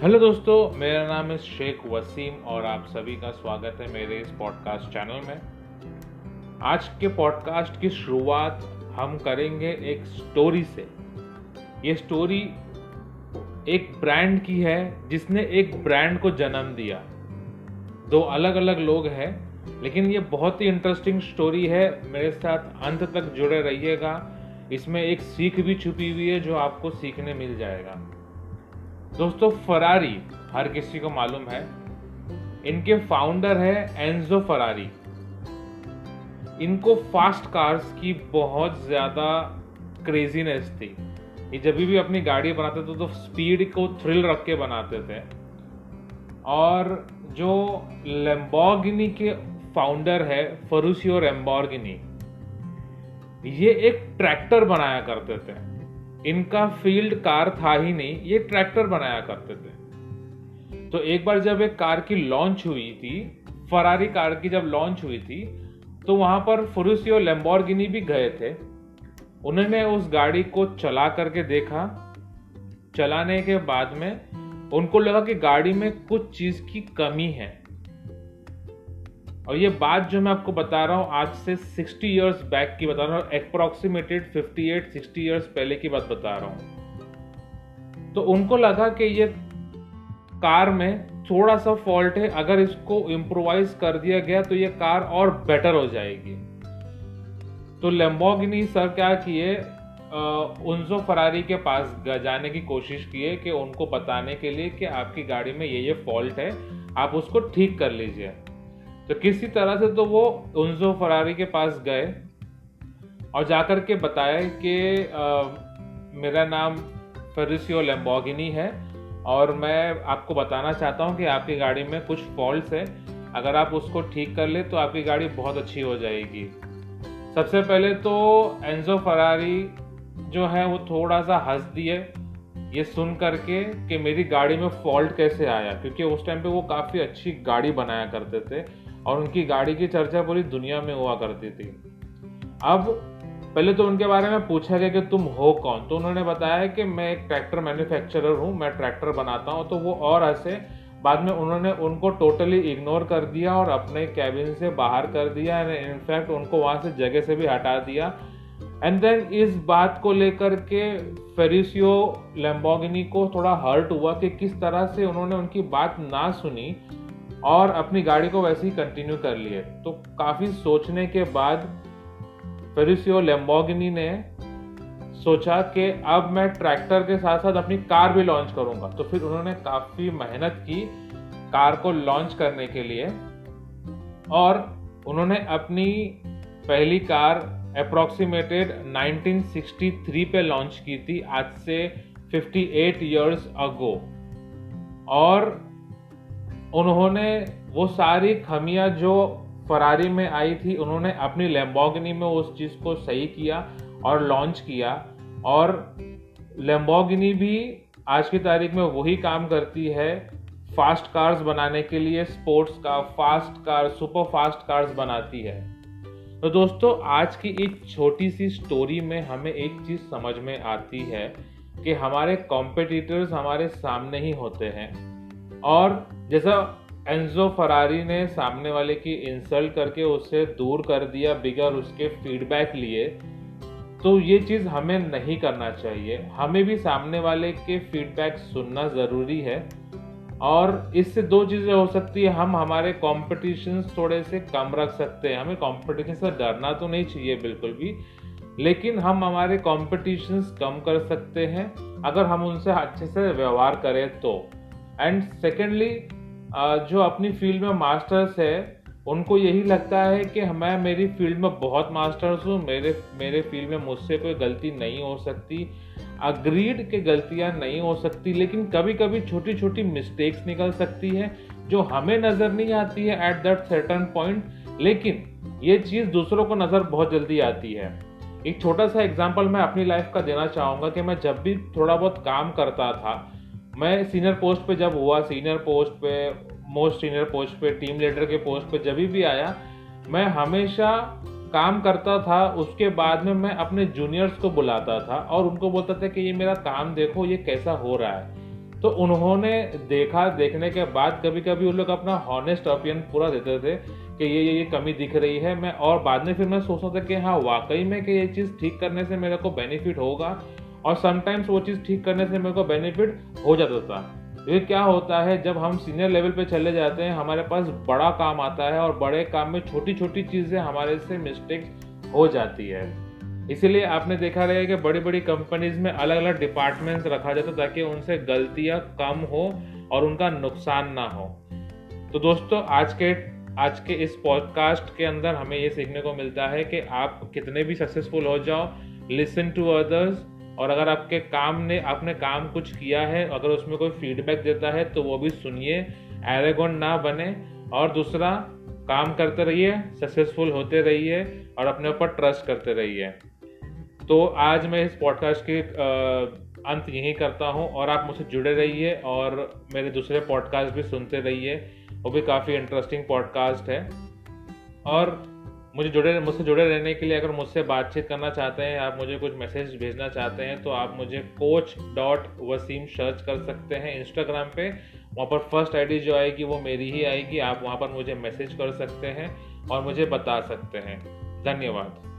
Hello दोस्तों, मेरा नाम है शेख वसीम और आप सभी का स्वागत है मेरे इस पॉडकास्ट चैनल में। आज के पॉडकास्ट की शुरुआत हम करेंगे एक स्टोरी से। ये स्टोरी एक ब्रांड की है, जिसने एक ब्रांड को जन्म दिया। दो अलग अलग लोग हैं, लेकिन ये बहुत ही इंटरेस्टिंग स्टोरी है। मेरे साथ अंत तक जुड़े रहिएगा। इसमें एक सीख भी छुपी हुई है जो आपको सीखने मिल जाएगा। दोस्तों फरारी हर किसी को मालूम है। इनके फाउंडर है एंजो फरारी इनको फास्ट कार्स की बहुत ज़्यादा क्रेजीनेस थी। ये जब भी अपनी गाड़ी बनाते थे तो स्पीड को थ्रिल रख के बनाते थे। और जो लेम्बोर्गिनी के फाउंडर है फरूसियो लेम्बोर्गिनी ये एक ट्रैक्टर बनाया करते थे। इनका फ़ील्ड कार था ही नहीं, ये ट्रैक्टर बनाया करते थे। तो एक बार जब एक कार की लॉन्च हुई थी फरारी कार की जब लॉन्च हुई थी तो वहाँ पर फुरुसियो लेम्बोर्गिनी भी गए थे। उन्होंने उस गाड़ी को चला करके देखा। चलाने के बाद में उनको लगा कि गाड़ी में कुछ चीज़ की कमी है। और ये बात जो मैं आपको बता रहा हूँ, आज से 60 इयर्स बैक की बता रहा हूँ अप्रोक्सीमेटेड 58 60 इयर्स पहले की बात बता रहा हूँ। तो उनको लगा कि ये कार में थोड़ा सा फॉल्ट है, अगर इसको इम्प्रोवाइज कर दिया गया तो ये कार और बेटर हो जाएगी। तो लेम्बोगिनी सर क्या किए उनजो फरारी के पास जाने की कोशिश किए कि उनको बताने के लिए कि आपकी गाड़ी में ये ये फॉल्ट है, आप उसको ठीक कर लीजिए। तो किसी तरह से तो वो उनजो फरारी के पास गए और जाकर के बताया कि मेरा नाम फेरिसियो लेम्बोगिनी है और मैं आपको बताना चाहता हूँ कि आपकी गाड़ी में कुछ फॉल्ट है। अगर आप उसको ठीक कर ले तो आपकी गाड़ी बहुत अच्छी हो जाएगी। सबसे पहले तो एंजो फरारी जो है वो थोड़ा सा हंस दिए ये सुन करके कि मेरी गाड़ी में फॉल्ट कैसे आया? क्योंकि उस टाइम पे वो काफ़ी अच्छी गाड़ी बनाया करते थे। और उनकी गाड़ी की चर्चा पूरी दुनिया में हुआ करती थी। अब, पहले तो उनके बारे में पूछा गया कि तुम हो कौन? तो उन्होंने बताया कि मैं एक ट्रैक्टर मैन्युफैक्चरर हूँ, मैं ट्रैक्टर बनाता हूँ तो वो और ऐसे बाद में उन्होंने उनको टोटली इग्नोर कर दिया और अपने कैबिन से बाहर कर दिया एंड इनफैक्ट उनको वहाँ से जगह से भी हटा दिया। एंड देन इस बात को लेकर के फेरिसियो लेम्बोगिनी को थोड़ा हर्ट हुआ कि किस तरह से उन्होंने उनकी बात ना सुनी। और अपनी गाड़ी को वैसे ही कंटिन्यू कर लिए। तो काफ़ी सोचने के बाद फेरिसियो लेम्बोगिनी ने सोचा कि अब मैं ट्रैक्टर के साथ साथ अपनी कार भी लॉन्च करूँगा। तो फिर उन्होंने काफ़ी मेहनत की कार को लॉन्च करने के लिए। और उन्होंने अपनी पहली कार अप्रोक्सीमेटेड 1963 पे लॉन्च की थी आज से 58 इयर्स अगो और उन्होंने वो सारी खमियाँ जो फरारी में आई थी, उन्होंने अपनी लेम्बोगनी में उस चीज़ को सही किया और लॉन्च किया। और लेम्बोगिनी भी आज की तारीख में वही काम करती है फास्ट कार्स बनाने के लिए स्पोर्ट्स का fast car super fast cars बनाती है। तो दोस्तों, आज की एक छोटी सी स्टोरी में हमें एक चीज़ समझ में आती है कि हमारे कॉम्पिटिटर्स हमारे सामने ही होते हैं। और जैसा एंजो फरारी ने सामने वाले की इंसल्ट करके उसे दूर कर दिया बिगर उसके फीडबैक लिए तो ये चीज़ हमें नहीं करना चाहिए। हमें भी सामने वाले के फीडबैक सुनना ज़रूरी है और इससे दो चीज़ें हो सकती है। हम हमारे कॉम्पिटिशन थोड़े से कम रख सकते हैं। हमें कॉम्पिटिशन से डरना तो नहीं चाहिए बिल्कुल भी, लेकिन हम हमारे कॉम्पिटिशन्स कम कर सकते हैं। अगर हम उनसे अच्छे से व्यवहार करें तो। एंड सेकेंडली जो अपनी फ़ील्ड में मास्टर्स है, उनको यही लगता है कि मैं मेरी फ़ील्ड में बहुत मास्टर्स हूँ, मेरे मेरे फ़ील्ड में मुझसे कोई गलती नहीं हो सकती। अग्रीड के गलतियाँ नहीं हो सकती, लेकिन कभी कभी छोटी छोटी मिस्टेक्स निकल सकती है, जो हमें नज़र नहीं आती है एट दैट सर्टन पॉइंट लेकिन ये चीज़ दूसरों को नज़र बहुत जल्दी आती है। एक छोटा सा एग्ज़ाम्पल मैं अपनी लाइफ का देना चाहूँगा कि मैं जब भी थोड़ा बहुत काम करता था मैं सीनियर पोस्ट पे जब हुआ सीनियर पोस्ट पे मोस्ट सीनियर पोस्ट पे टीम लीडर के पोस्ट पे जब भी आया, मैं हमेशा काम करता था, उसके बाद में मैं अपने जूनियर्स को बुलाता था और उनको बोलता था कि ये मेरा काम देखो, ये कैसा हो रहा है। तो उन्होंने देखा, देखने के बाद कभी कभी उन लोग अपना हॉनेस्ट ओपिनियन पूरा देते थे कि ये ये ये कमी दिख रही है, मैं और बाद में फिर मैं सोचता था कि हाँ वाकई में कि ये चीज़ ठीक करने से मेरे को बेनिफिट होगा। और समटाइम्स वो चीज़ ठीक करने से मेरे को बेनिफिट हो जाता था। ये क्या होता है, जब हम सीनियर लेवल पे चले जाते हैं, हमारे पास बड़ा काम आता है और बड़े काम में छोटी छोटी चीज़ें हमारे से मिस्टेक्स हो जाती है। इसीलिए आपने देखा रहेगा कि बड़ी बड़ी कंपनीज़ में अलग अलग डिपार्टमेंट्स रखा जाता ताकि उनसे गलतियाँ कम हो और उनका नुकसान ना हो। तो दोस्तों, आज के आज के इस पॉडकास्ट के अंदर हमें ये सीखने को मिलता है कि आप कितने भी सक्सेसफुल हो जाओ लिसन टू अदर्स और अगर आपके काम ने, आपने काम कुछ किया है, अगर उसमें कोई फीडबैक देता है तो वो भी सुनिए एरेगोन ना बने। और दूसरा, काम करते रहिए सक्सेसफुल होते रहिए और अपने ऊपर ट्रस्ट करते रहिए। तो आज मैं इस पॉडकास्ट के अंत यही करता हूँ और आप मुझसे जुड़े रहिए और मेरे दूसरे पॉडकास्ट भी सुनते रहिए। वो भी काफ़ी इंटरेस्टिंग पॉडकास्ट है। और मुझे जुड़े, मुझसे जुड़े रहने के लिए अगर मुझसे बातचीत करना चाहते हैं, आप मुझे कुछ मैसेज भेजना चाहते हैं तो आप मुझे कोच डॉट वसीम सर्च कर सकते हैं इंस्टाग्राम पे। वहाँ पर फ़र्स्ट आईडी जो आएगी, वो मेरी ही आएगी। आप वहाँ पर मुझे मैसेज कर सकते हैं और मुझे बता सकते हैं। धन्यवाद।